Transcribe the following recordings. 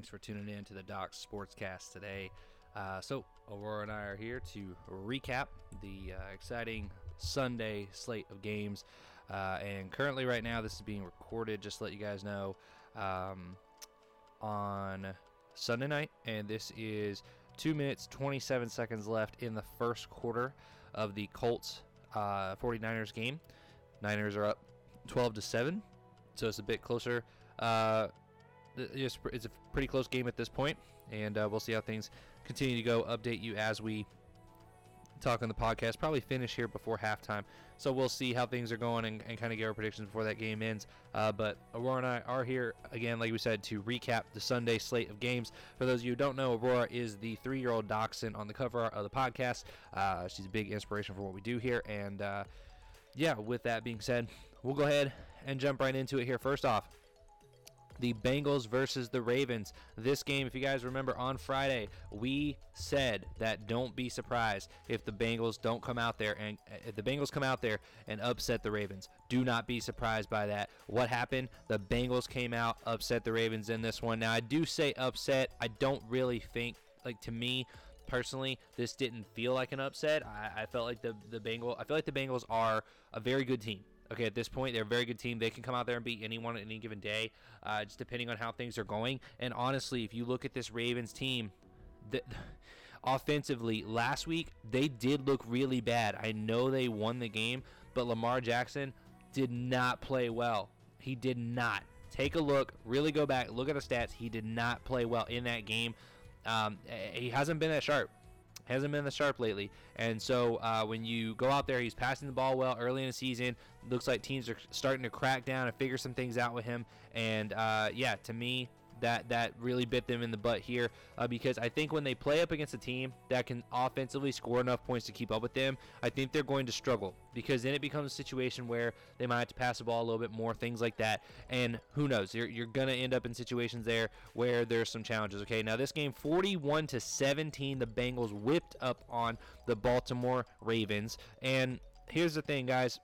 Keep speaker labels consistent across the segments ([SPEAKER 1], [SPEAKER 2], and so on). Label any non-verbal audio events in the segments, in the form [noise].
[SPEAKER 1] Thanks for tuning in to the Docs Sportscast today. Uh, so, Aurora and I are here to recap the uh, exciting Sunday slate of games. Uh, and currently, right now, this is being recorded, just to let you guys know, um, on Sunday night. And this is 2 minutes, 27 seconds left in the first quarter of the Colts uh, 49ers game. Niners are up 12 to 7, so it's a bit closer. Uh, it's, a pretty close game at this point, and uh, we'll see how things continue to go. Update you as we talk on the podcast. Probably finish here before halftime, so we'll see how things are going and, and kind of get our predictions before that game ends. Uh, but Aurora and I are here again, like we said, to recap the Sunday slate of games. For those of you who don't know, Aurora is the three-year-old dachshund on the cover of the podcast. Uh, she's a big inspiration for what we do here, and uh, yeah. With that being said, we'll go ahead and jump right into it here. First off the Bengals versus the Ravens. This game, if you guys remember on Friday, we said that don't be surprised if the Bengals don't come out there and uh, if the Bengals come out there and upset the Ravens. Do not be surprised by that. What happened? The Bengals came out, upset the Ravens in this one. Now, I do say upset. I don't really think, like, to me, personally, this didn't feel like an upset. I, I felt like the the Bengal. I feel like the Bengals are a very good team. Okay, at this point, they're a very good team. They can come out there and beat anyone at any given day, uh, just depending on how things are going. And honestly, if you look at this Ravens team, the, [laughs] offensively, last week they did look really bad. I know they won the game, but Lamar Jackson did not play well. He did not. Take a look, really go back, look at the stats. He did not play well in that game. Um, he hasn't been that sharp hasn't been the sharp lately. And so uh, when you go out there, he's passing the ball well early in the season. Looks like teams are starting to crack down and figure some things out with him. And uh, yeah, to me, that that really bit them in the butt here uh, because I think when they play up against a team that can offensively score enough points to keep up with them, I think they're going to struggle because then it becomes a situation where they might have to pass the ball a little bit more, things like that. And who knows? You're, you're going to end up in situations there where there's some challenges. Okay, now this game 41 to 17, the Bengals whipped up on the Baltimore Ravens. And here's the thing, guys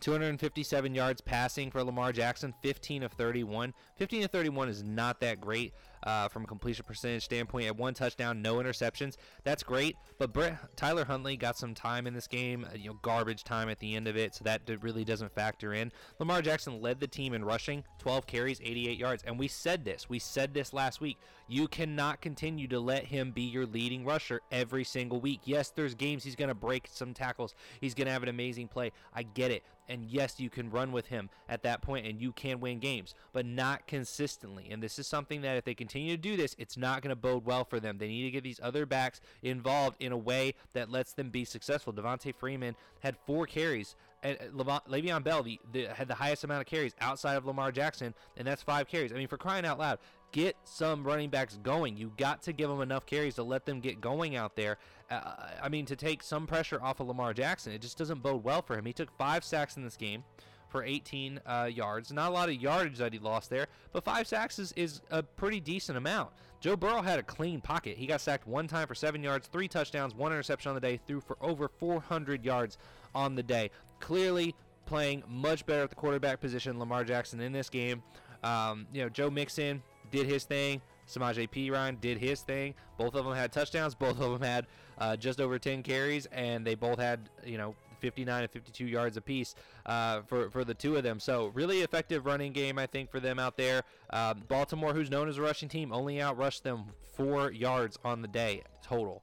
[SPEAKER 1] 257 yards passing for Lamar Jackson, 15 of 31. 15 of 31 is not that great uh, from a completion percentage standpoint. At one touchdown, no interceptions. That's great. But Brett, Tyler Huntley got some time in this game, uh, you know, garbage time at the end of it, so that really doesn't factor in. Lamar Jackson led the team in rushing, 12 carries, 88 yards. And we said this. We said this last week. You cannot continue to let him be your leading rusher every single week. Yes, there's games he's going to break some tackles. He's going to have an amazing play. I get it. And yes, you can run with him at that point and you can win games, but not consistently. And this is something that if they continue to do this, it's not going to bode well for them. They need to get these other backs involved in a way that lets them be successful. Devonta Freeman had four carries. And uh, Le'Veon Bell the, the, had the highest amount of carries outside of Lamar Jackson, and that's five carries. I mean, for crying out loud, get some running backs going. You got to give them enough carries to let them get going out there. Uh, I mean, to take some pressure off of Lamar Jackson, it just doesn't bode well for him. He took five sacks in this game for 18 uh, yards. Not a lot of yardage that he lost there, but five sacks is, is a pretty decent amount. Joe Burrow had a clean pocket. He got sacked one time for seven yards, three touchdowns, one interception on the day, threw for over 400 yards on the day. Clearly playing much better at the quarterback position, Lamar Jackson in this game. Um, you know, Joe Mixon did his thing. Samaje Perine did his thing. Both of them had touchdowns. Both of them had uh, just over 10 carries, and they both had, you know, 59 and 52 yards apiece uh, for for the two of them. So really effective running game, I think, for them out there. Um, Baltimore, who's known as a rushing team, only outrushed them four yards on the day total.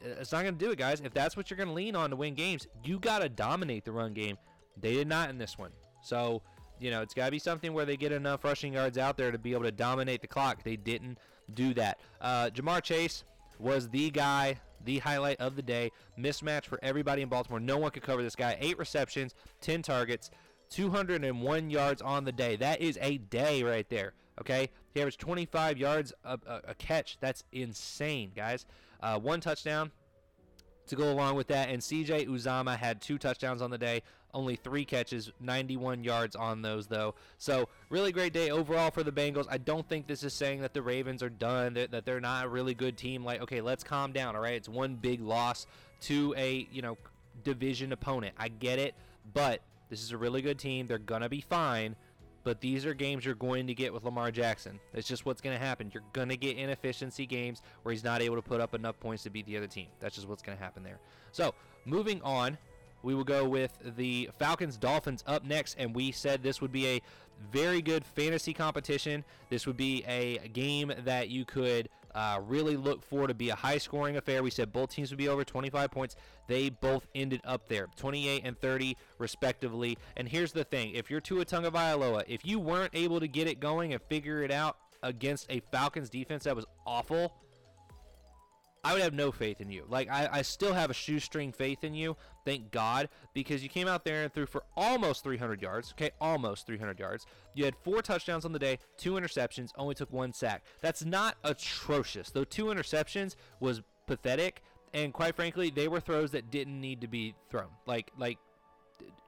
[SPEAKER 1] It's not going to do it, guys. If that's what you're going to lean on to win games, you got to dominate the run game. They did not in this one. So you know, it's got to be something where they get enough rushing yards out there to be able to dominate the clock. They didn't do that. Uh, Ja'Marr Chase was the guy, the highlight of the day. Mismatch for everybody in Baltimore. No one could cover this guy. Eight receptions, 10 targets, 201 yards on the day. That is a day right there. Okay, he averaged 25 yards a, a, a catch. That's insane, guys. Uh, one touchdown, to go along with that. And CJ Uzomah had two touchdowns on the day, only three catches, 91 yards on those, though. So, really great day overall for the Bengals. I don't think this is saying that the Ravens are done, that, that they're not a really good team. Like, okay, let's calm down, all right? It's one big loss to a, you know, division opponent. I get it, but this is a really good team. They're going to be fine. but these are games you're going to get with Lamar Jackson. It's just what's going to happen. You're going to get inefficiency games where he's not able to put up enough points to beat the other team. That's just what's going to happen there. So, moving on, we will go with the Falcons Dolphins up next, and we said this would be a very good fantasy competition. This would be a game that you could uh, really look for to be a high scoring affair. We said both teams would be over 25 points. They both ended up there, 28 and 30 respectively. And here's the thing if you're Tua Tagovailoa, if you weren't able to get it going and figure it out against a Falcons defense that was awful, I would have no faith in you. Like I, I still have a shoestring faith in you. Thank God, because you came out there and threw for almost 300 yards. Okay, almost 300 yards. You had four touchdowns on the day, two interceptions, only took one sack. That's not atrocious. Though two interceptions was pathetic, and quite frankly, they were throws that didn't need to be thrown. Like like,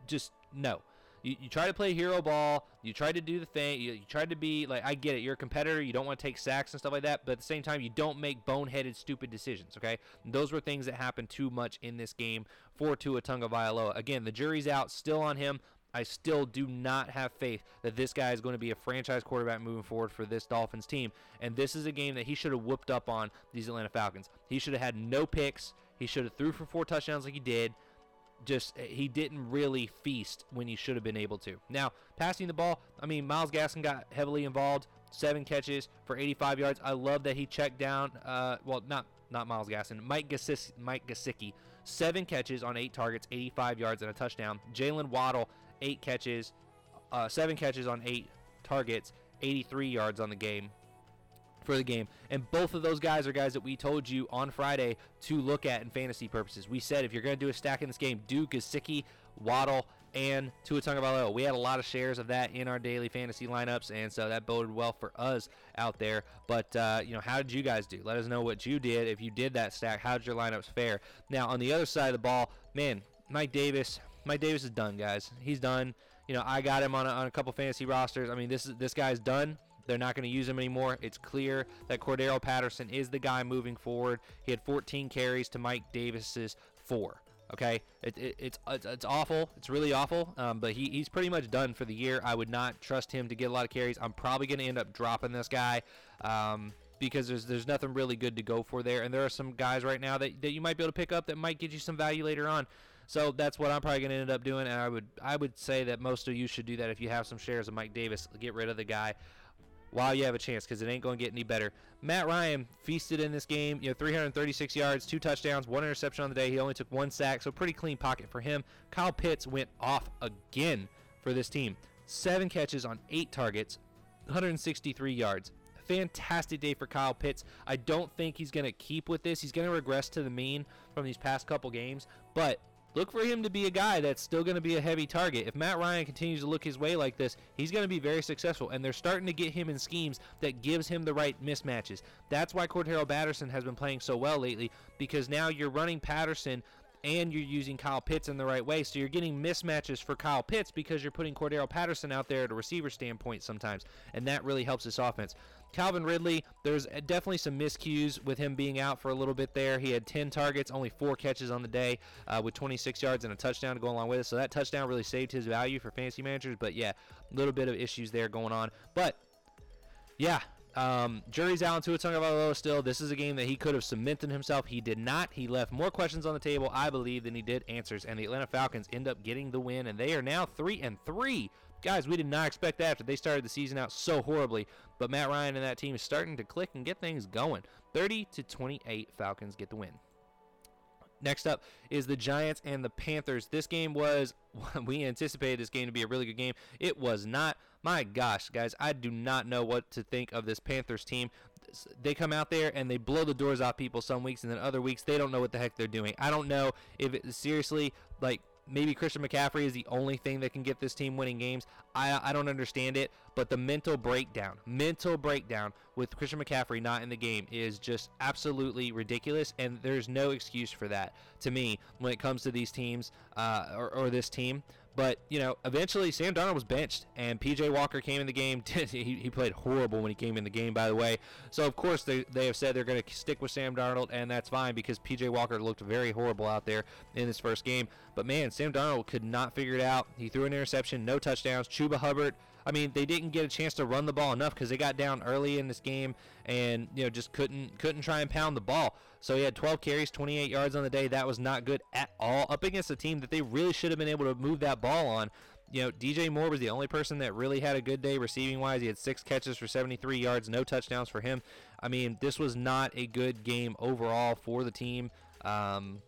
[SPEAKER 1] just no you, you try to play hero ball. You try to do the thing. You, you try to be like, I get it. You're a competitor. You don't want to take sacks and stuff like that. But at the same time, you don't make boneheaded, stupid decisions. Okay, those were things that happened too much in this game for Tua Tagovailoa. Again, the jury's out, still on him. I still do not have faith that this guy is going to be a franchise quarterback moving forward for this Dolphins team. And this is a game that he should have whooped up on these Atlanta Falcons. He should have had no picks. He should have threw for four touchdowns like he did just eh, he didn't really feast when he should have been able to. Now, passing the ball, I mean, Myles Gaskin got heavily involved. Seven catches for 85 yards. I love that he checked down. Uh, well, not not Myles Gaskin, Mike Gesicki, Mike Gesicki, seven catches on eight targets, 85 yards and a touchdown. Jaylen Waddle, eight catches, uh, seven catches on eight targets, 83 yards on the game, for the game. And both of those guys are guys that we told you on Friday to look at in fantasy purposes. We said if you're going to do a stack in this game, Duke, Gesicki, Waddle, and Tua Tagovailoa. We had a lot of shares of that in our daily fantasy lineups, and so that boded well for us out there. But uh, you know, how did you guys do? Let us know what you did. If you did that stack, how did your lineups fare? Now on the other side of the ball, man, Mike Davis. Mike Davis is done, guys. He's done. You know, I got him on a, on a couple fantasy rosters. I mean, this is this guy's done. They're not going to use him anymore. It's clear that Cordarrelle Patterson is the guy moving forward. He had 14 carries to Mike Davis's four. Okay, it, it, it's, it's awful. It's really awful. Um, but he, he's pretty much done for the year. I would not trust him to get a lot of carries. I'm probably going to end up dropping this guy. Um, because there's there's nothing really good to go for there, and there are some guys right now that, that you might be able to pick up that might get you some value later on. So that's what I'm probably going to end up doing, and I would I would say that most of you should do that if you have some shares of Mike Davis. Get rid of the guy while you have a chance because it ain't going to get any better. Matt Ryan feasted in this game. You know, 336 yards, two touchdowns, one interception on the day. He only took one sack, so pretty clean pocket for him. Kyle Pitts went off again for this team. Seven catches on eight targets, 163 yards. Fantastic day for Kyle Pitts. I don't think he's going to keep with this. He's going to regress to the mean from these past couple games, but look for him to be a guy that's still going to be a heavy target. If Matt Ryan continues to look his way like this, he's going to be very successful. And they're starting to get him in schemes that gives him the right mismatches. That's why Cordarrelle Patterson has been playing so well lately because now you're running Patterson and you're using Kyle Pitts in the right way. So you're getting mismatches for Kyle Pitts because you're putting Cordarrelle Patterson out there at a receiver standpoint sometimes, and that really helps this offense. Calvin Ridley, there's definitely some miscues with him being out for a little bit there. He had 10 targets, only four catches on the day, uh, with 26 yards and a touchdown to go along with it. So that touchdown really saved his value for fantasy managers. But yeah, a little bit of issues there going on. But yeah, um, jury's out in Tua Tagovailoa still. This is a game that he could have cemented himself. He did not. He left more questions on the table, I believe, than he did answers. And the Atlanta Falcons end up getting the win, and they are now three and three. Guys, we did not expect that after they started the season out so horribly. But Matt Ryan and that team is starting to click and get things going. 30 to 28, Falcons get the win. Next up is the Giants and the Panthers. This game was, [laughs] we anticipated this game to be a really good game. It was not. My gosh, guys, I do not know what to think of this Panthers team. They come out there and they blow the doors off people some weeks, and then other weeks they don't know what the heck they're doing. I don't know if it seriously like maybe Christian McCaffrey is the only thing that can get this team winning games. I, I don't understand it, but the mental breakdown, mental breakdown with Christian McCaffrey not in the game is just absolutely ridiculous, and there's no excuse for that to me when it comes to these teams uh, or, or this team. But, you know, eventually Sam Darnold was benched, and PJ Walker came in the game. [laughs] he, he played horrible when he came in the game, by the way. So, of course, they, they have said they're going to stick with Sam Darnold, and that's fine because PJ Walker looked very horrible out there in his first game. But, man, Sam Darnold could not figure it out. He threw an interception, no touchdowns. Chuba Hubbard I mean, they didn't get a chance to run the ball enough because they got down early in this game and you know just couldn't couldn't try and pound the ball. So he had 12 carries, 28 yards on the day. That was not good at all up against a team that they really should have been able to move that ball on. You know, DJ Moore was the only person that really had a good day receiving wise. He had six catches for 73 yards, no touchdowns for him. I mean, this was not a good game overall for the team. Um,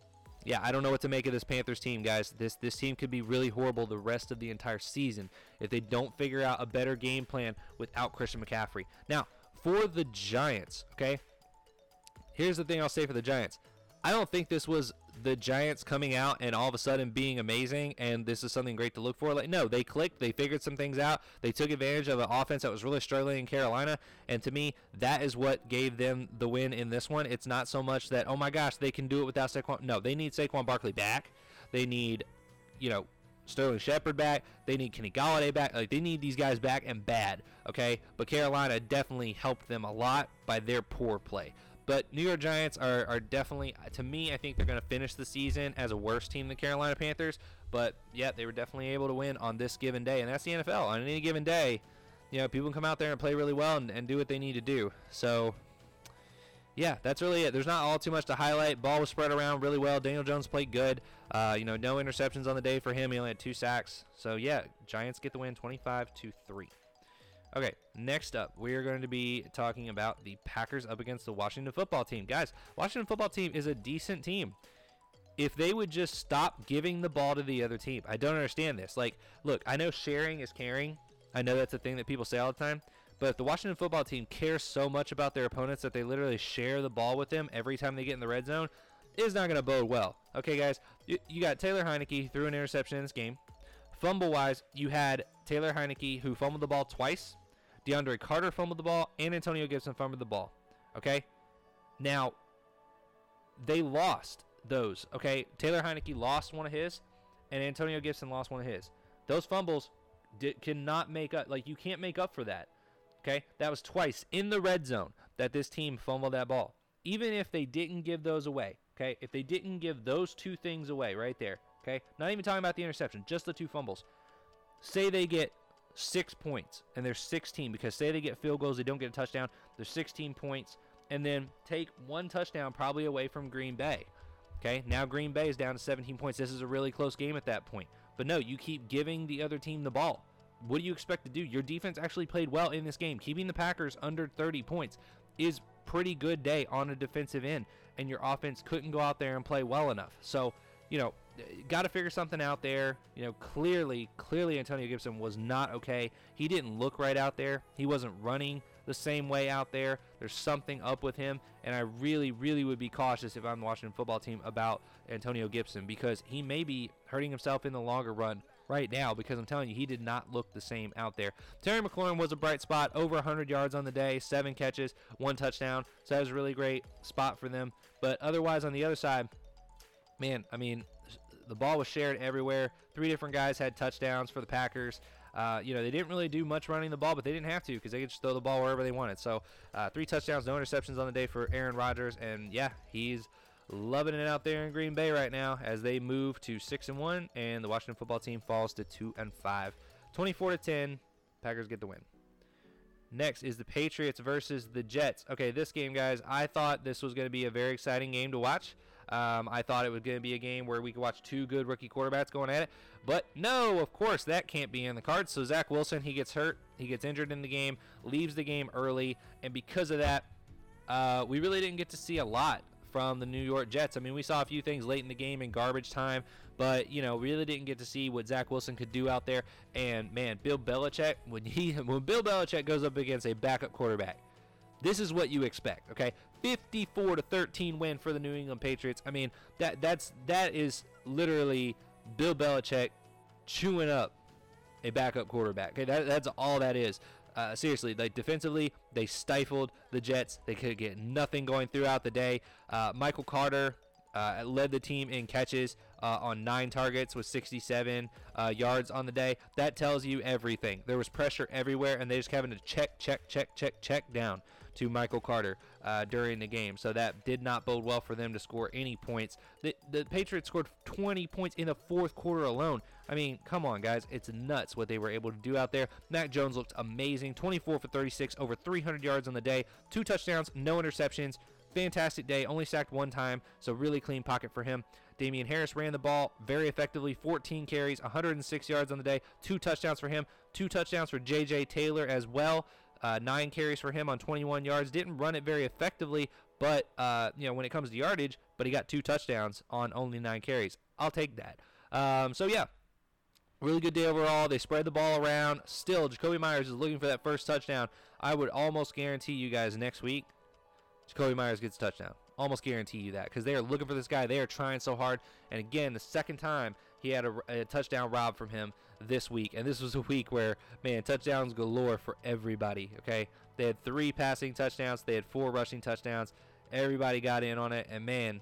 [SPEAKER 1] yeah, I don't know what to make of this Panthers team, guys. This this team could be really horrible the rest of the entire season if they don't figure out a better game plan without Christian McCaffrey. Now, for the Giants, okay? Here's the thing I'll say for the Giants. I don't think this was the Giants coming out and all of a sudden being amazing and this is something great to look for. Like no, they clicked, they figured some things out, they took advantage of an offense that was really struggling in Carolina, and to me, that is what gave them the win in this one. It's not so much that oh my gosh, they can do it without Saquon. No, they need Saquon Barkley back. They need, you know, Sterling Shepard back. They need Kenny Golladay back. Like they need these guys back and bad. Okay, but Carolina definitely helped them a lot by their poor play. But New York Giants are, are definitely, to me, I think they're going to finish the season as a worse team than Carolina Panthers. But yeah, they were definitely able to win on this given day, and that's the NFL. On any given day, you know, people can come out there and play really well and, and do what they need to do. So yeah, that's really it. There's not all too much to highlight. Ball was spread around really well. Daniel Jones played good. Uh, you know, no interceptions on the day for him. He only had two sacks. So yeah, Giants get the win, 25 to three. Okay, next up, we are going to be talking about the Packers up against the Washington football team. Guys, Washington football team is a decent team. If they would just stop giving the ball to the other team, I don't understand this. Like, look, I know sharing is caring. I know that's a thing that people say all the time. But if the Washington football team cares so much about their opponents that they literally share the ball with them every time they get in the red zone, it's not going to bode well. Okay, guys, you, you got Taylor Heinicke threw an interception in this game. Fumble wise, you had Taylor Heinicke who fumbled the ball twice DeAndre Carter fumbled the ball, and Antonio Gibson fumbled the ball. Okay? Now, they lost those. Okay? Taylor Heinicke lost one of his, and Antonio Gibson lost one of his. Those fumbles did, cannot make up. Like, you can't make up for that. Okay? That was twice in the red zone that this team fumbled that ball. Even if they didn't give those away. Okay? If they didn't give those two things away right there. Okay? Not even talking about the interception, just the two fumbles. Say they get six points, and they're 16 because say they get field goals, they don't get a touchdown. they're 16 points, and then take one touchdown probably away from Green Bay. Okay, now Green Bay is down to 17 points. This is a really close game at that point. But no, you keep giving the other team the ball. What do you expect to do? Your defense actually played well in this game. Keeping the Packers under 30 points is pretty good day on a defensive end, and your offense couldn't go out there and play well enough. So, you know, got to figure something out there. You know, clearly, clearly Antonio Gibson was not okay. He didn't look right out there. He wasn't running the same way out there. There's something up with him, and I really, really would be cautious if I'm the Washington football team about Antonio Gibson because he may be hurting himself in the longer run right now because I'm telling you, he did not look the same out there. Terry McLaurin was a bright spot, over 100 yards on the day, seven catches, one touchdown. So that was a really great spot for them. But otherwise, on the other side, man, I mean, the ball was shared everywhere. Three different guys had touchdowns for the Packers. Uh, you know, they didn't really do much running the ball, but they didn't have to because they could just throw the ball wherever they wanted. So, uh, three touchdowns, no interceptions on the day for Aaron Rodgers, and yeah, he's loving it out there in Green Bay right now as they move to six and one, and the Washington football team falls to two and five. 24 to 10, Packers get the win. Next is the Patriots versus the Jets. Okay, this game, guys, I thought this was going to be a very exciting game to watch. Um, I thought it was going to be a game where we could watch two good rookie quarterbacks going at it, but no, of course that can't be in the cards. So Zach Wilson, he gets hurt, he gets injured in the game, leaves the game early, and because of that, uh, we really didn't get to see a lot from the New York Jets. I mean, we saw a few things late in the game in garbage time, but you know, really didn't get to see what Zach Wilson could do out there. And man, Bill Belichick, when he [laughs] when Bill Belichick goes up against a backup quarterback, this is what you expect, okay? 54 to 13 win for the New England Patriots. I mean, that that's that is literally Bill Belichick chewing up a backup quarterback. Okay, that, that's all that is. Uh, seriously, like defensively, they stifled the Jets. They could get nothing going throughout the day. Uh, Michael Carter uh, led the team in catches uh, on nine targets with 67 uh, yards on the day. That tells you everything. There was pressure everywhere, and they just having to check, check, check, check, check down to Michael Carter uh, during the game. So that did not bode well for them to score any points. The, the Patriots scored 20 points in the fourth quarter alone. I mean, come on, guys. It's nuts what they were able to do out there. Mac Jones looked amazing 24 for 36, over 300 yards on the day, two touchdowns, no interceptions. Fantastic day, only sacked one time, so really clean pocket for him. Damien Harris ran the ball very effectively, 14 carries, 106 yards on the day, two touchdowns for him, two touchdowns for J.J. Taylor as well. Uh, nine carries for him on 21 yards. Didn't run it very effectively, but uh, you know when it comes to yardage, but he got two touchdowns on only nine carries. I'll take that. Um, so yeah, really good day overall. They spread the ball around. Still, Jakobi Meyers is looking for that first touchdown. I would almost guarantee you guys next week, Jakobi Meyers gets a touchdown. Almost guarantee you that because they are looking for this guy. They are trying so hard. And again, the second time he had a, a touchdown robbed from him this week. And this was a week where, man, touchdowns galore for everybody. Okay. They had three passing touchdowns, they had four rushing touchdowns. Everybody got in on it. And man,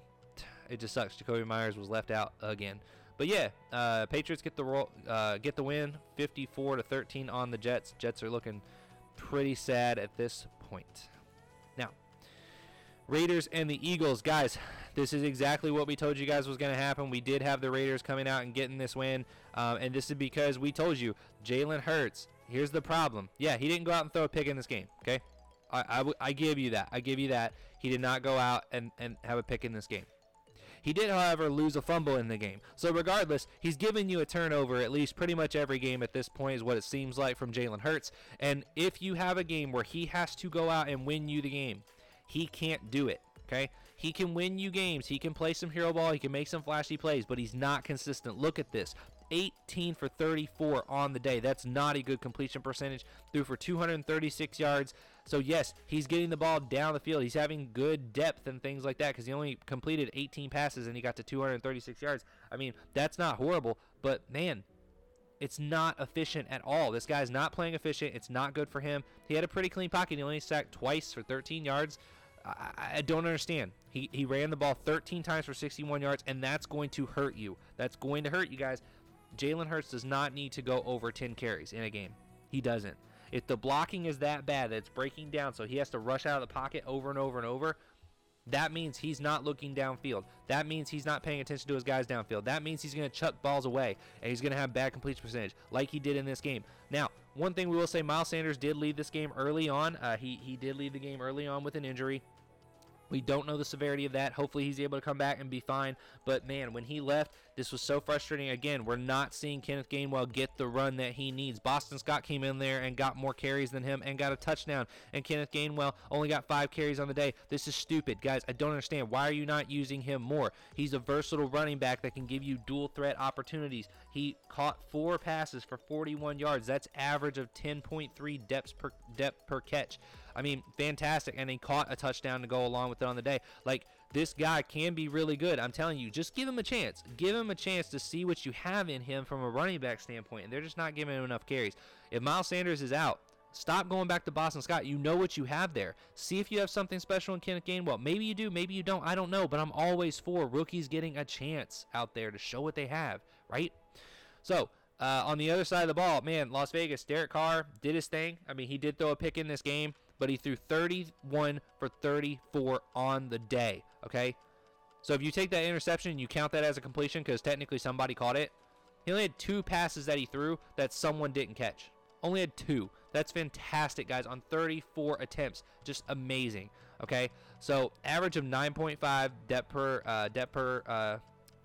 [SPEAKER 1] it just sucks. Jakobi Meyers was left out again. But yeah, uh, Patriots get the roll, uh, get the win, 54 to 13 on the Jets. Jets are looking pretty sad at this point. Now, Raiders and the Eagles, guys. This is exactly what we told you guys was going to happen. We did have the Raiders coming out and getting this win, um, and this is because we told you Jalen Hurts. Here's the problem. Yeah, he didn't go out and throw a pick in this game. Okay, I, I, I give you that. I give you that. He did not go out and, and have a pick in this game. He did, however, lose a fumble in the game. So regardless, he's giving you a turnover at least pretty much every game at this point is what it seems like from Jalen Hurts. And if you have a game where he has to go out and win you the game, he can't do it. Okay? He can win you games. He can play some hero ball. He can make some flashy plays, but he's not consistent. Look at this. 18 for 34 on the day. That's not a good completion percentage. Threw for 236 yards. So, yes, he's getting the ball down the field. He's having good depth and things like that because he only completed 18 passes and he got to 236 yards. I mean, that's not horrible, but man, it's not efficient at all. This guy's not playing efficient. It's not good for him. He had a pretty clean pocket. He only sacked twice for 13 yards. I, I don't understand. He, he ran the ball 13 times for 61 yards, and that's going to hurt you. That's going to hurt you guys. Jalen Hurts does not need to go over 10 carries in a game. He doesn't. If the blocking is that bad that it's breaking down, so he has to rush out of the pocket over and over and over, that means he's not looking downfield. That means he's not paying attention to his guys downfield. That means he's going to chuck balls away and he's going to have bad completion percentage like he did in this game. Now, one thing we will say Miles Sanders did lead this game early on. Uh, he, he did lead the game early on with an injury. We don't know the severity of that. Hopefully, he's able to come back and be fine. But man, when he left, this was so frustrating. Again, we're not seeing Kenneth Gainwell get the run that he needs. Boston Scott came in there and got more carries than him and got a touchdown. And Kenneth Gainwell only got five carries on the day. This is stupid, guys. I don't understand. Why are you not using him more? He's a versatile running back that can give you dual threat opportunities. He caught four passes for 41 yards. That's average of 10.3 depths per depth per catch. I mean, fantastic. And he caught a touchdown to go along with it on the day. Like, this guy can be really good. I'm telling you, just give him a chance. Give him a chance to see what you have in him from a running back standpoint. And they're just not giving him enough carries. If Miles Sanders is out, Stop going back to Boston Scott. You know what you have there. See if you have something special in Kenneth Gainwell. Maybe you do, maybe you don't. I don't know, but I'm always for rookies getting a chance out there to show what they have, right? So, uh, on the other side of the ball, man, Las Vegas, Derek Carr did his thing. I mean, he did throw a pick in this game but he threw 31 for 34 on the day. Okay. So if you take that interception and you count that as a completion because technically somebody caught it, he only had two passes that he threw that someone didn't catch. Only had two. That's fantastic, guys, on 34 attempts. Just amazing. Okay. So average of 9.5 depth per uh, depth per uh,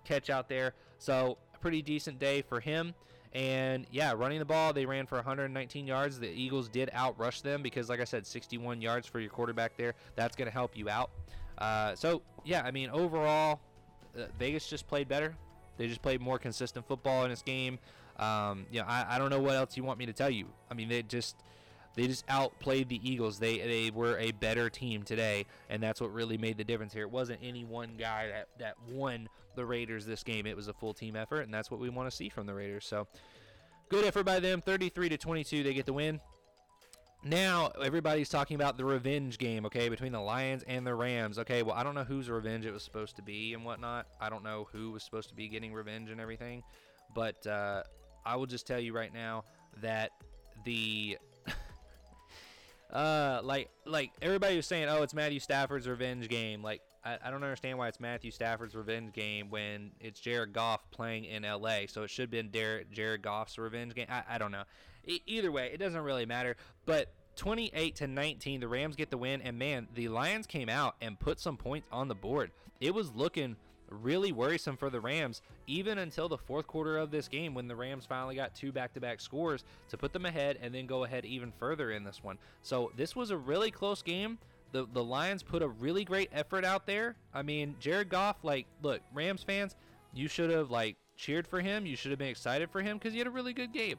[SPEAKER 1] catch out there. So pretty decent day for him. And yeah, running the ball, they ran for 119 yards. The Eagles did outrush them because, like I said, 61 yards for your quarterback there. That's going to help you out. Uh, so yeah, I mean, overall, uh, Vegas just played better. They just played more consistent football in this game. Um, you know, I, I don't know what else you want me to tell you. I mean, they just they just outplayed the Eagles. They they were a better team today, and that's what really made the difference here. It wasn't any one guy that that won the Raiders this game. It was a full team effort, and that's what we want to see from the Raiders. So good effort by them. 33 to 22, they get the win. Now everybody's talking about the revenge game, okay, between the Lions and the Rams. Okay, well I don't know whose revenge it was supposed to be and whatnot. I don't know who was supposed to be getting revenge and everything, but uh, I will just tell you right now that the [laughs] uh, like like everybody was saying, oh, it's Matthew Stafford's revenge game. Like I, I don't understand why it's Matthew Stafford's revenge game when it's Jared Goff playing in L.A. So it should have been Jared, Jared Goff's revenge game. I, I don't know. E- either way, it doesn't really matter. But 28 to 19, the Rams get the win, and man, the Lions came out and put some points on the board. It was looking really worrisome for the Rams, even until the fourth quarter of this game when the Rams finally got two back to back scores to put them ahead and then go ahead even further in this one. So this was a really close game. The, the Lions put a really great effort out there. I mean, Jared Goff, like, look, Rams fans, you should have, like, cheered for him. You should have been excited for him because he had a really good game.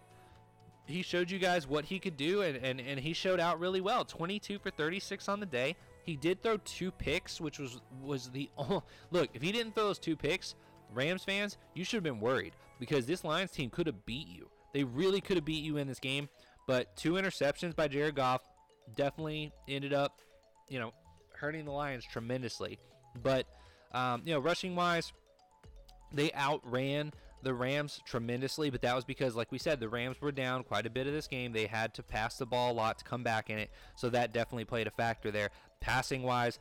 [SPEAKER 1] He showed you guys what he could do, and, and, and he showed out really well. 22 for 36 on the day. He did throw two picks, which was was the [laughs] oh, look. If he didn't throw those two picks, Rams fans, you should have been worried because this Lions team could have beat you. They really could have beat you in this game. But two interceptions by Jared Goff definitely ended up, you know, hurting the Lions tremendously. But um, you know, rushing wise, they outran the Rams tremendously, but that was because, like we said, the Rams were down quite a bit of this game. They had to pass the ball a lot to come back in it, so that definitely played a factor there. Passing wise,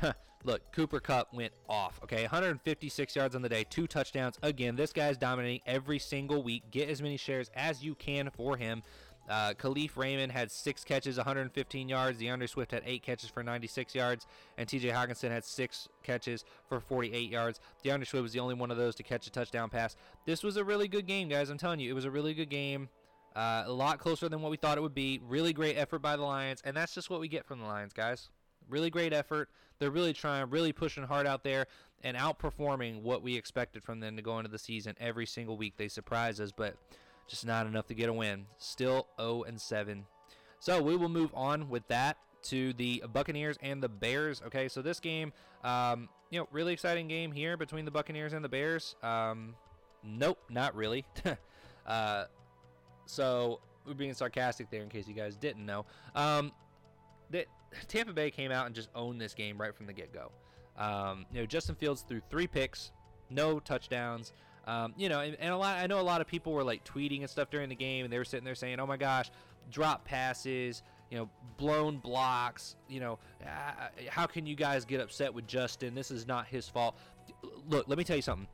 [SPEAKER 1] [laughs] look, Cooper Kupp went off. Okay, 156 yards on the day, two touchdowns. Again, this guy's dominating every single week. Get as many shares as you can for him. Uh, Kalif Raymond had six catches, 115 yards. D'Andre Swift had eight catches for 96 yards, and TJ Hockenson had six catches for 48 yards. D'Andre Swift was the only one of those to catch a touchdown pass. This was a really good game, guys. I'm telling you, it was a really good game. Uh, a lot closer than what we thought it would be. Really great effort by the Lions, and that's just what we get from the Lions, guys. Really great effort. They're really trying, really pushing hard out there, and outperforming what we expected from them to go into the season every single week. They surprise us, but just not enough to get a win. Still 0 and 7. So we will move on with that to the Buccaneers and the Bears. Okay, so this game, um, you know, really exciting game here between the Buccaneers and the Bears. Um, nope, not really. [laughs] uh, so we're being sarcastic there in case you guys didn't know. Um, that Tampa Bay came out and just owned this game right from the get go. Um, you know, Justin Fields threw three picks, no touchdowns. Um, you know, and, and, a lot. I know a lot of people were like tweeting and stuff during the game, and they were sitting there saying, "Oh my gosh, drop passes, you know, blown blocks. You know, uh, how can you guys get upset with Justin? This is not his fault." Look, let me tell you something.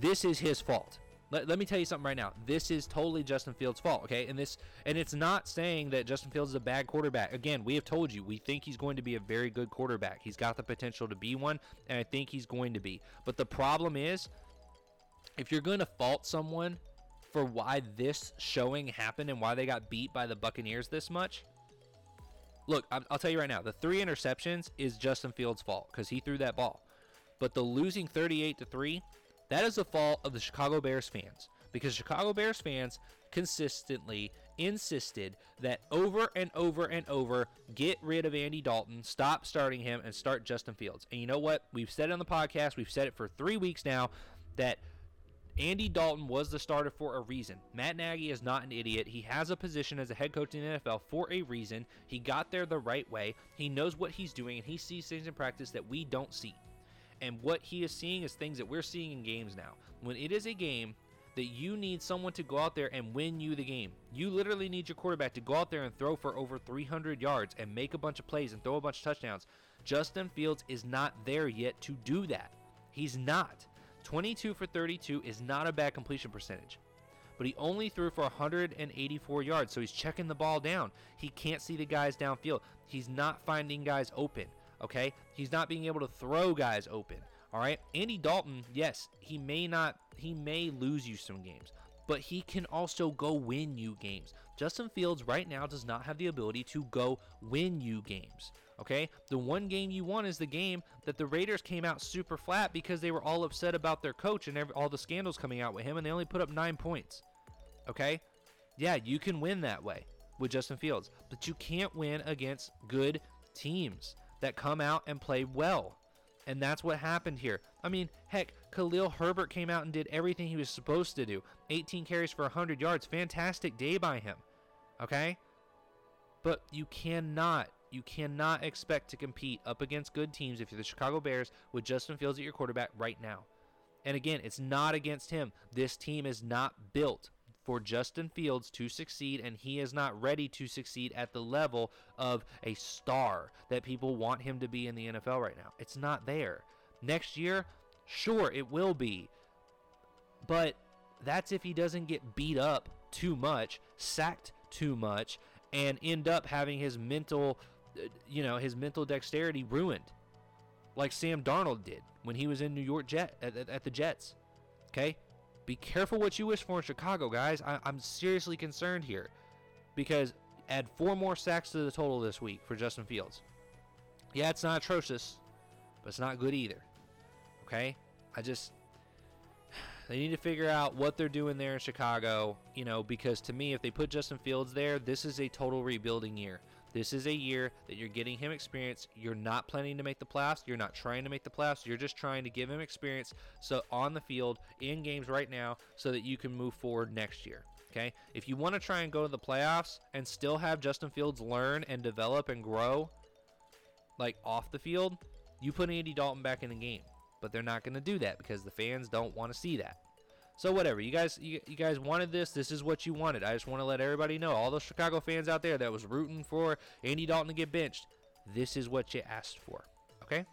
[SPEAKER 1] This is his fault. Let, let me tell you something right now. This is totally Justin Fields' fault, okay? And this and it's not saying that Justin Fields is a bad quarterback. Again, we have told you we think he's going to be a very good quarterback. He's got the potential to be one, and I think he's going to be. But the problem is if you're going to fault someone for why this showing happened and why they got beat by the Buccaneers this much, look, I'll tell you right now, the three interceptions is Justin Fields' fault because he threw that ball. But the losing 38 to 3, that is the fault of the Chicago Bears fans because Chicago Bears fans consistently insisted that over and over and over get rid of Andy Dalton, stop starting him, and start Justin Fields. And you know what? We've said it on the podcast, we've said it for three weeks now that Andy Dalton was the starter for a reason. Matt Nagy is not an idiot. He has a position as a head coach in the NFL for a reason. He got there the right way. He knows what he's doing, and he sees things in practice that we don't see. And what he is seeing is things that we're seeing in games now. When it is a game that you need someone to go out there and win you the game, you literally need your quarterback to go out there and throw for over 300 yards and make a bunch of plays and throw a bunch of touchdowns. Justin Fields is not there yet to do that. He's not. 22 for 32 is not a bad completion percentage. But he only threw for 184 yards, so he's checking the ball down. He can't see the guys downfield. He's not finding guys open, okay? He's not being able to throw guys open, all right? Andy Dalton, yes, he may not, he may lose you some games, but he can also go win you games. Justin Fields right now does not have the ability to go win you games. Okay? The one game you won is the game that the Raiders came out super flat because they were all upset about their coach and every, all the scandals coming out with him, and they only put up nine points. Okay? Yeah, you can win that way with Justin Fields, but you can't win against good teams that come out and play well. And that's what happened here. I mean, heck, Khalil Herbert came out and did everything he was supposed to do 18 carries for 100 yards. Fantastic day by him. Okay? But you cannot you cannot expect to compete up against good teams if you're the Chicago Bears with Justin Fields at your quarterback right now. And again, it's not against him. This team is not built for Justin Fields to succeed, and he is not ready to succeed at the level of a star that people want him to be in the NFL right now. It's not there. Next year, sure, it will be. But that's if he doesn't get beat up too much, sacked too much, and end up having his mental, you know, his mental dexterity ruined, like Sam Darnold did when he was in New York Jet at, at, at the Jets. Okay, be careful what you wish for in Chicago, guys. I, I'm seriously concerned here because add four more sacks to the total this week for Justin Fields. Yeah, it's not atrocious, but it's not good either. Okay, I just [sighs] they need to figure out what they're doing there in Chicago, you know, because to me, if they put Justin Fields there, this is a total rebuilding year. This is a year that you're getting him experience. You're not planning to make the playoffs. You're not trying to make the playoffs. You're just trying to give him experience so on the field in games right now so that you can move forward next year. Okay? If you want to try and go to the playoffs and still have Justin Fields learn and develop and grow like off the field, you put Andy Dalton back in the game but they're not going to do that because the fans don't want to see that. So whatever, you guys, you, you guys wanted this. This is what you wanted. I just want to let everybody know, all those Chicago fans out there that was rooting for Andy Dalton to get benched, this is what you asked for. Okay,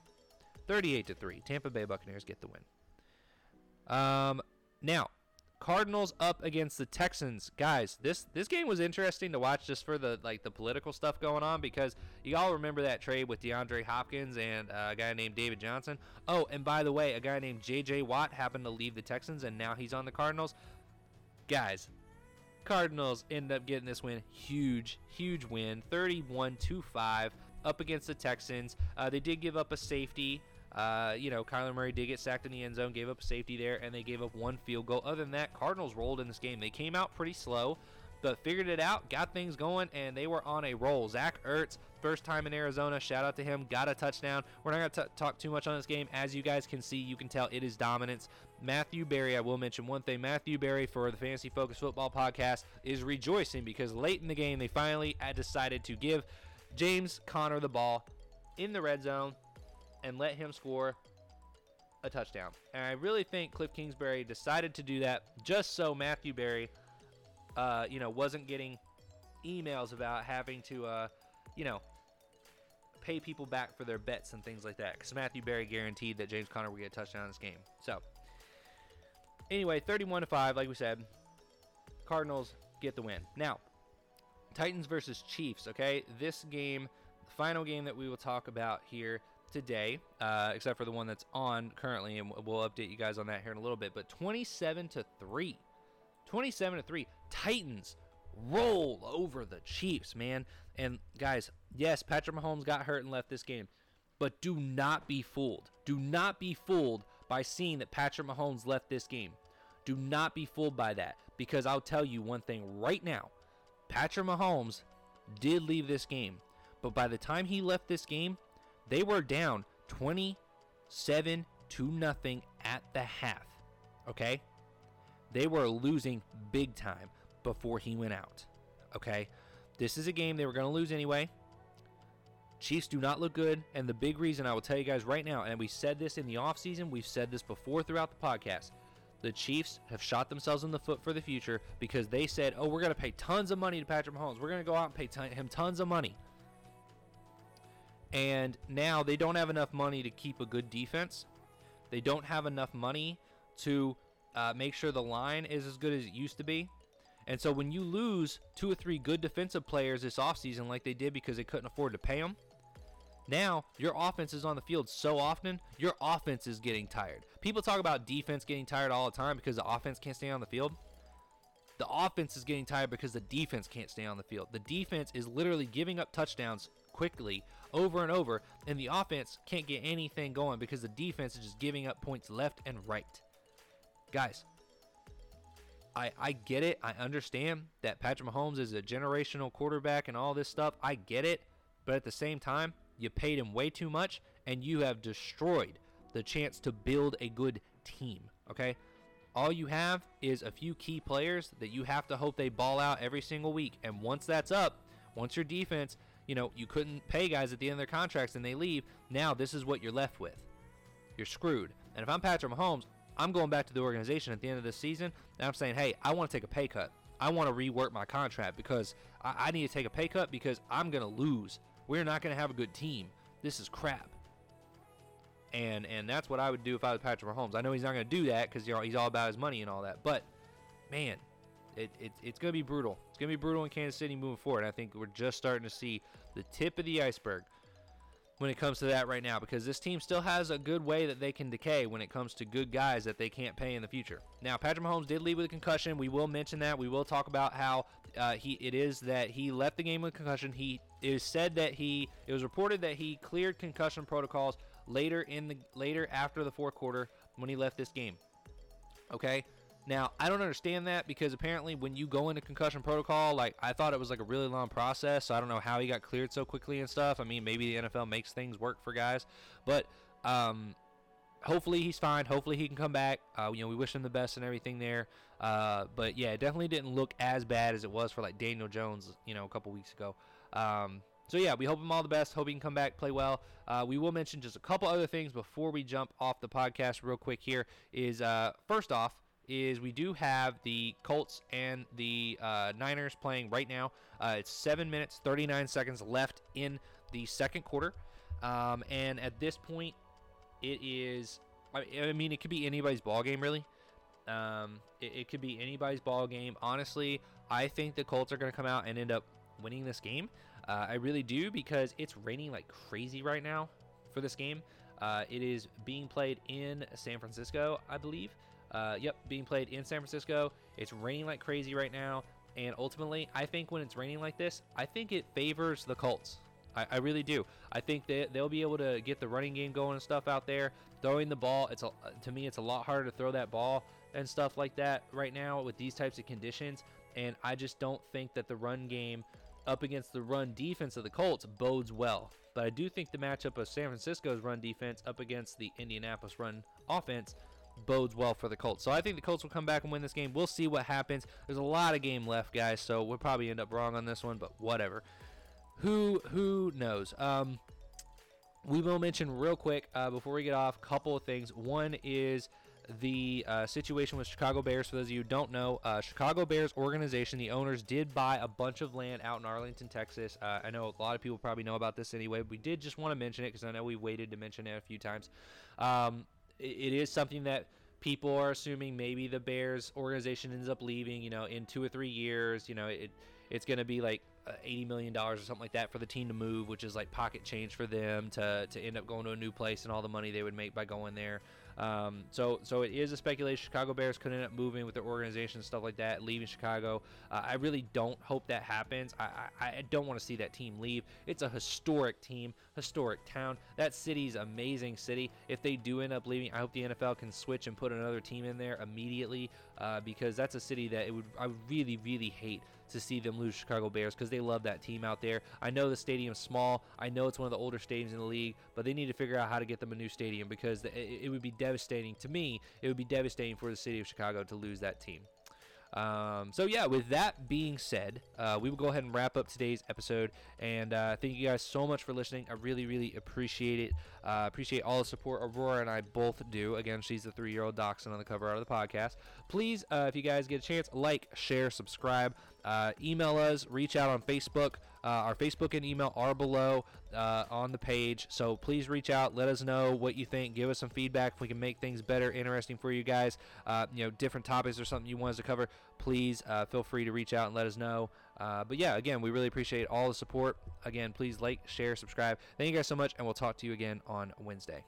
[SPEAKER 1] 38 to three, Tampa Bay Buccaneers get the win. Um, now Cardinals up against the Texans. Guys, this this game was interesting to watch just for the like the political stuff going on because you all remember that trade with DeAndre Hopkins and uh, a guy named David Johnson. Oh, and by the way, a guy named J.J. Watt happened to leave the Texans and now he's on the Cardinals. Guys, Cardinals end up getting this win. Huge, huge win. 31-2-5 up against the Texans. Uh, they did give up a safety. Uh, you know, Kyler Murray did get sacked in the end zone, gave up a safety there, and they gave up one field goal. Other than that, Cardinals rolled in this game. They came out pretty slow, but figured it out, got things going, and they were on a roll. Zach Ertz, first time in Arizona, shout out to him, got a touchdown. We're not going to talk too much on this game. As you guys can see, you can tell it is dominance. Matthew Berry, I will mention one thing. Matthew Berry for the Fantasy Focus Football Podcast is rejoicing because late in the game, they finally decided to give James Conner the ball in the red zone and let him score a touchdown. And I really think Cliff Kingsbury decided to do that just so Matthew Berry, uh, you know, wasn't getting emails about having to, uh, you know, pay people back for their bets and things like that. Because Matthew Berry guaranteed that James Conner would get a touchdown in this game. So, anyway, 31 to 5, like we said, Cardinals get the win. Now, Titans versus Chiefs, okay? This game, the final game that we will talk about here today, uh, except for the one that's on currently, and we'll update you guys on that here in a little bit. But 27 to three, 27 to three, Titans roll over the Chiefs, man. And guys, yes, Patrick Mahomes got hurt and left this game, but do not be fooled. Do not be fooled by seeing that Patrick Mahomes left this game. Do not be fooled by that because I'll tell you one thing right now. Patrick Mahomes did leave this game, but by the time he left this game, they were down 27 to nothing at the half. Okay? They were losing big time before he went out. Okay? This is a game they were going to lose anyway. Chiefs do not look good, and the big reason I will tell you guys right now, and we said this in the offseason, we've said this before throughout the podcast. The Chiefs have shot themselves in the foot for the future because they said, "Oh, we're going to pay tons of money to Patrick Mahomes. We're going to go out and pay him tons of money." And now they don't have enough money to keep a good defense. They don't have enough money to uh, make sure the line is as good as it used to be. And so when you lose two or three good defensive players this offseason, like they did because they couldn't afford to pay them, now your offense is on the field so often, your offense is getting tired. People talk about defense getting tired all the time because the offense can't stay on the field. The offense is getting tired because the defense can't stay on the field. The defense is literally giving up touchdowns quickly over and over, and the offense can't get anything going because the defense is just giving up points left and right. Guys, I, I get it. I understand that Patrick Mahomes is a generational quarterback and all this stuff. I get it. But at the same time, you paid him way too much and you have destroyed the chance to build a good team. Okay? All you have is a few key players that you have to hope they ball out every single week. And once that's up, once your defense you know, you couldn't pay guys at the end of their contracts and they leave. Now this is what you're left with. You're screwed. And if I'm Patrick Mahomes, I'm going back to the organization at the end of this season and I'm saying, hey, I want to take a pay cut. I want to rework my contract because I, I need to take a pay cut because I'm going to lose. We're not going to have a good team. This is crap. And and that's what I would do if I was Patrick Mahomes. I know he's not going to do that because he's all about his money and all that. But man, it, it, it's going to be brutal. It's going to be brutal in Kansas City moving forward. I think we're just starting to see the tip of the iceberg when it comes to that right now because this team still has a good way that they can decay when it comes to good guys that they can't pay in the future. Now, Patrick Mahomes did leave with a concussion. We will mention that. We will talk about how uh, he it is that he left the game with concussion. He is said that he it was reported that he cleared concussion protocols later in the later after the fourth quarter when he left this game. Okay, now, I don't understand that because apparently when you go into concussion protocol, like I thought it was like a really long process. So I don't know how he got cleared so quickly and stuff. I mean, maybe the NFL makes things work for guys, but um, hopefully he's fine. Hopefully he can come back. Uh, you know, we wish him the best and everything there. Uh, but yeah, it definitely didn't look as bad as it was for like Daniel Jones, you know, a couple weeks ago. Um, so yeah, we hope him all the best. Hope he can come back, play well. Uh, we will mention just a couple other things before we jump off the podcast real quick. Here is uh, first off, is we do have the Colts and the uh, Niners playing right now. Uh, it's seven minutes, 39 seconds left in the second quarter. Um, and at this point, it is, I, mean, it could be anybody's ball game, really. Um, it, it, could be anybody's ball game. Honestly, I think the Colts are going to come out and end up winning this game. Uh, I really do because it's raining like crazy right now for this game. Uh, it is being played in San Francisco, I believe. Uh, yep, being played in San Francisco. It's raining like crazy right now. And ultimately, I think when it's raining like this, I think it favors the Colts. I, I really do. I think that they'll be able to get the running game going and stuff out there. Throwing the ball, it's a, to me, it's a lot harder to throw that ball and stuff like that right now with these types of conditions. And I just don't think that the run game up against the run defense of the Colts bodes well. But I do think the matchup of San Francisco's run defense up against the Indianapolis run offense bodes well for the Colts. So I think the Colts will come back and win this game. We'll see what happens. There's a lot of game left, guys, so we'll probably end up wrong on this one, but whatever. Who who knows? Um, we will mention real quick uh, before we get off a couple of things. One is the uh, situation with Chicago Bears. For those of you who don't know, uh, Chicago Bears organization, the owners did buy a bunch of land out in Arlington, Texas. Uh, I know a lot of people probably know about this anyway. But we did just want to mention it because I know we waited to mention it a few times. Um, it is something that people are assuming maybe the Bears organization ends up leaving, you know, in two or three years. You know, it it's going to be like uh, eighty million dollars or something like that for the team to move, which is like pocket change for them to to end up going to a new place and all the money they would make by going there. Um, so, so it is a speculation. Chicago Bears could end up moving with their organization and stuff like that, leaving Chicago. Uh, I really don't hope that happens. I, I, I don't want to see that team leave. It's a historic team, historic town. That city's amazing city. If they do end up leaving, I hope the NFL can switch and put another team in there immediately uh, because that's a city that it would I really, really hate to see them lose Chicago Bears because they love that team out there. I know the stadium's small. I know it's one of the older stadiums in the league, but they need to figure out how to get them a new stadium because it, would be devastating to me. It would be devastating for the city of Chicago to lose that team. Um, so yeah, with that being said, uh, we will go ahead and wrap up today's episode. And uh, thank you guys so much for listening. I really, really appreciate it. Uh, appreciate all the support Aurora and I both do. Again, she's the three-year-old dachshund on the cover art of the podcast. Please, uh, if you guys get a chance, like, share, subscribe. Uh, email us, reach out on Facebook. Uh, our Facebook and email are below uh, on the page. So please reach out, let us know what you think, give us some feedback if we can make things better, interesting for you guys. Uh, you know, different topics or something you want us to cover. Please feel free to reach out and let us know. But yeah, again, we really appreciate all the support. Again, please like, share, subscribe. Thank you guys so much, and we'll talk to you again on Wednesday.